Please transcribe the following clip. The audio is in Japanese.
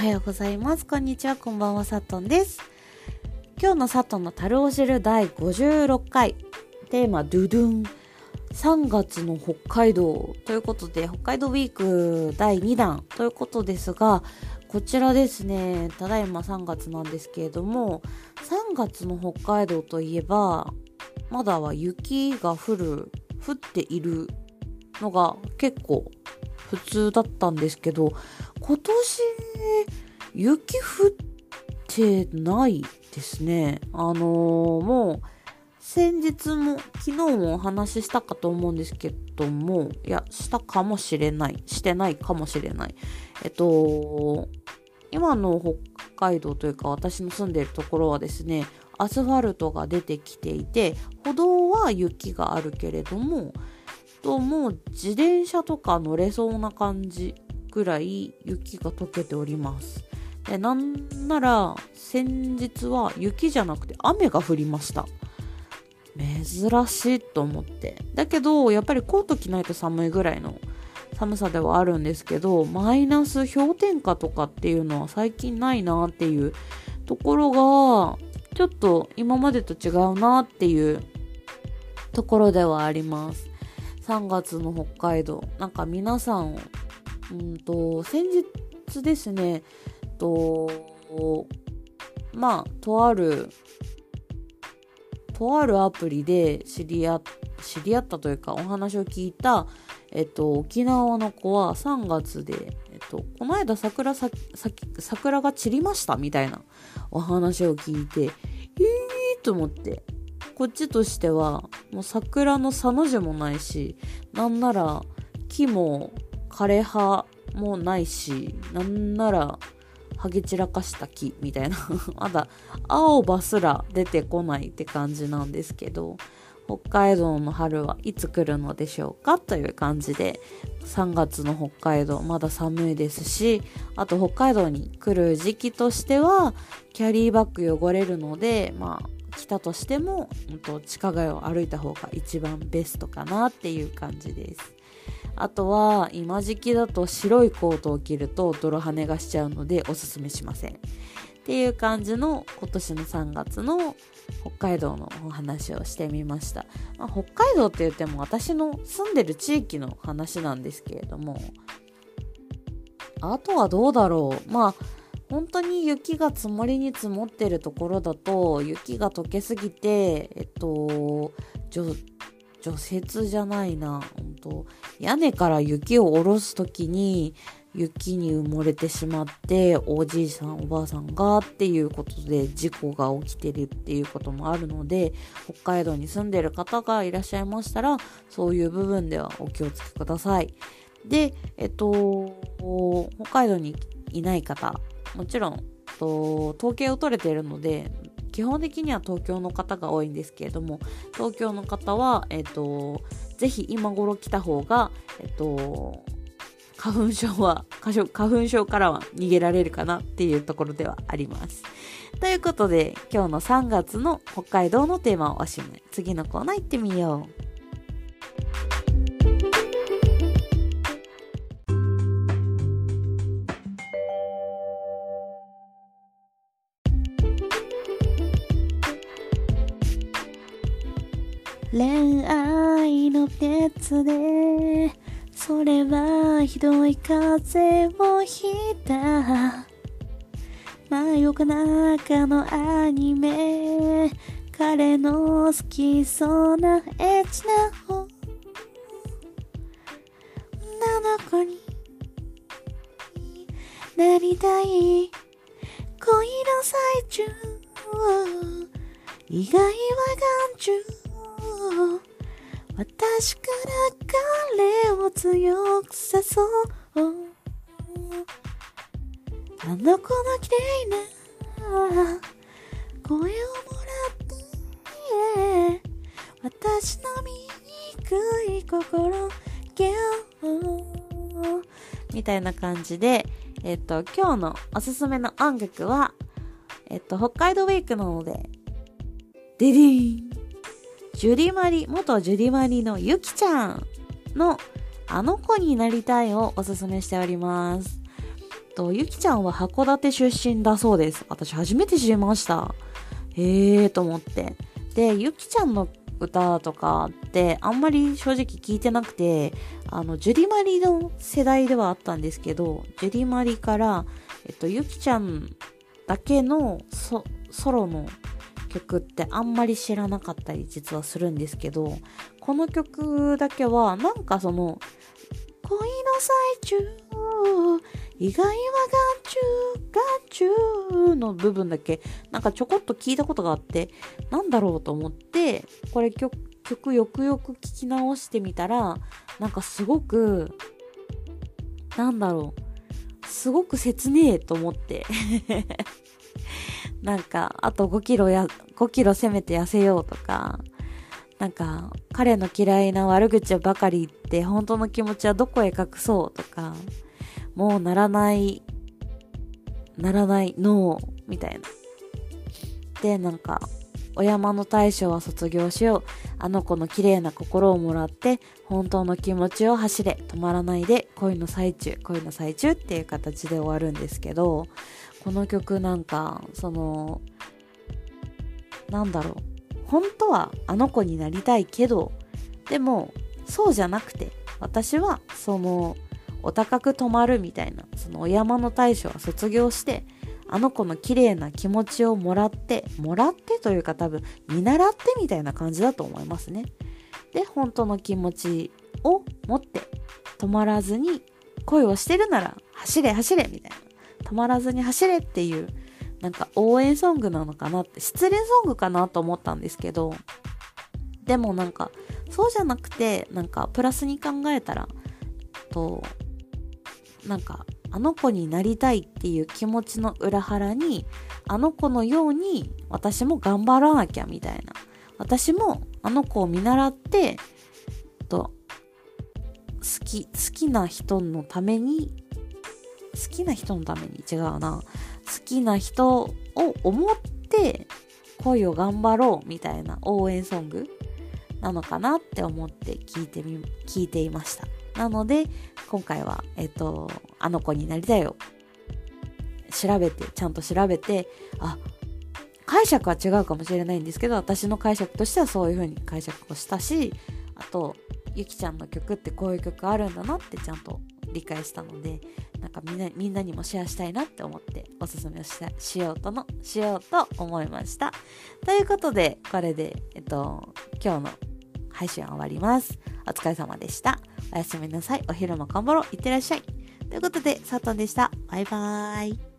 はようございます。こんにちは、こんばんは、さとんです。今日のさっとんの樽を知る第56回。テーマ、ドゥドゥン。3月の北海道ということで、北海道ウィーク第2弾ということですが、こちらですね、ただいま3月なんですけれども、3月の北海道といえば、まだは雪が降る、降っているのが結構普通だったんですけど、今年、雪降ってないですね。あのーもう、先日も、昨日もお話ししたかと思うんですけども、いや、したかもしれない。してないかもしれない。えっと、今の北海道というか私の住んでいるところはですね、アスファルトが出てきていて、歩道は雪があるけれども、ともう自転車とか乗れそうな感じぐらい雪が溶けております。でなんなら先日は雪じゃなくて雨が降りました。珍しいと思って。だけどやっぱりコート着ないと寒いぐらいの寒さではあるんですけどマイナス氷点下とかっていうのは最近ないなっていうところがちょっと今までと違うなっていうところではあります。3月の北海道なんか皆さんうんと先日ですねとまあとあるとあるアプリで知り合知り合ったというかお話を聞いた、えっと、沖縄の子は3月で、えっと、この間桜さ桜が散りましたみたいなお話を聞いてえーと思ってこっちとしてはもう桜のさの字もないしなんなら木も枯れ葉もないしなんならハゲ散らかした木みたいな まだ青葉すら出てこないって感じなんですけど北海道の春はいつ来るのでしょうかという感じで3月の北海道まだ寒いですしあと北海道に来る時期としてはキャリーバッグ汚れるのでまあ来たとしても、うん、と地下街を歩いた方が一番ベストかなっていう感じです。あとは今時期だと白いコートを着ると泥跳ねがしちゃうのでおすすめしません。っていう感じの今年の3月の北海道のお話をしてみました。まあ、北海道って言っても私の住んでる地域の話なんですけれどもあとはどうだろうまあ本当に雪が積もりに積もってるところだと雪が溶けすぎてえっと除雪じゃないな。本当。屋根から雪を下ろす時に雪に埋もれてしまっておじいさんおばあさんがっていうことで事故が起きてるっていうこともあるので北海道に住んでる方がいらっしゃいましたらそういう部分ではお気をつけください。でえっと北海道にいない方もちろんと統計を取れているので基本的には東京の方が多いんですけれども東京の方は、えっと、ぜひ今頃来た方が、えっと、花粉症は花粉症からは逃げられるかなっていうところではあります。ということで今日の3月の北海道のテーマをおしまい次のコーナー行ってみよう。恋愛の熱でそれはひどい風をひいた。真夜中のアニメ彼の好きそうなエッチな女の子になりたい恋の最中意外は眼中。私から彼を強くさそうあの子の綺麗な声をもらって私の醜い心みたいな感じでえっと今日のおすすめの音楽はえっと北海道ウィークなのでデディーンジュディマリ、元ジュディマリのゆきちゃんのあの子になりたいをおすすめしております。と、ゆきちゃんは函館出身だそうです。私初めて知りました。へえーと思って。で、ゆきちゃんの歌とかってあんまり正直聞いてなくて、あの、ジュディマリの世代ではあったんですけど、ジュディマリから、えっと、ゆきちゃんだけのソロの曲ってあんまり知らなかったり実はするんですけど、この曲だけはなんかその、恋の最中、意外は眼中、眼中の部分だけなんかちょこっと聞いたことがあって、なんだろうと思って、これ曲、曲よくよく聞き直してみたら、なんかすごく、なんだろう、すごく切ねえと思って。なんか、あと5キロや、5キロ攻めて痩せようとか、なんか、彼の嫌いな悪口ばかり言って本当の気持ちはどこへ隠そうとか、もうならない、ならない、ノー、みたいな。で、なんか、お山の大将は卒業しよう。あの子の綺麗な心をもらって、本当の気持ちを走れ。止まらないで、恋の最中、恋の最中っていう形で終わるんですけど、この曲なんか、その、なんだろう。本当はあの子になりたいけど、でも、そうじゃなくて、私は、その、お高く止まるみたいな、そのお山の大将は卒業して、あの子の綺麗な気持ちをもらって、もらってというか多分、見習ってみたいな感じだと思いますね。で、本当の気持ちを持って、止まらずに恋をしてるなら、走れ走れみたいな。止まらずに走れっていう、なんか応援ソングなのかなって、失恋ソングかなと思ったんですけど、でもなんか、そうじゃなくて、なんかプラスに考えたら、と、なんか、あの子になりたいっていう気持ちの裏腹に、あの子のように私も頑張らなきゃみたいな。私もあの子を見習って、と、好き、好きな人のために好きな人のために違うな。好きな人を思って恋を頑張ろうみたいな応援ソングなのかなって思って聞いてみ、聞いていました。なので、今回は、えっと、あの子になりたいよ。調べて、ちゃんと調べて、あ、解釈は違うかもしれないんですけど、私の解釈としてはそういう風に解釈をしたし、あと、ゆきちゃんの曲ってこういう曲あるんだなってちゃんと理解したので、なんかみんな、みんなにもシェアしたいなって思っておすすめをししようとの、しようと思いました。ということで、これで、えっと、今日の配信は終わります。お疲れ様でした。おやすみなさい。お昼も頑張ろう。いってらっしゃい。ということで、佐藤でした。バイバーイ。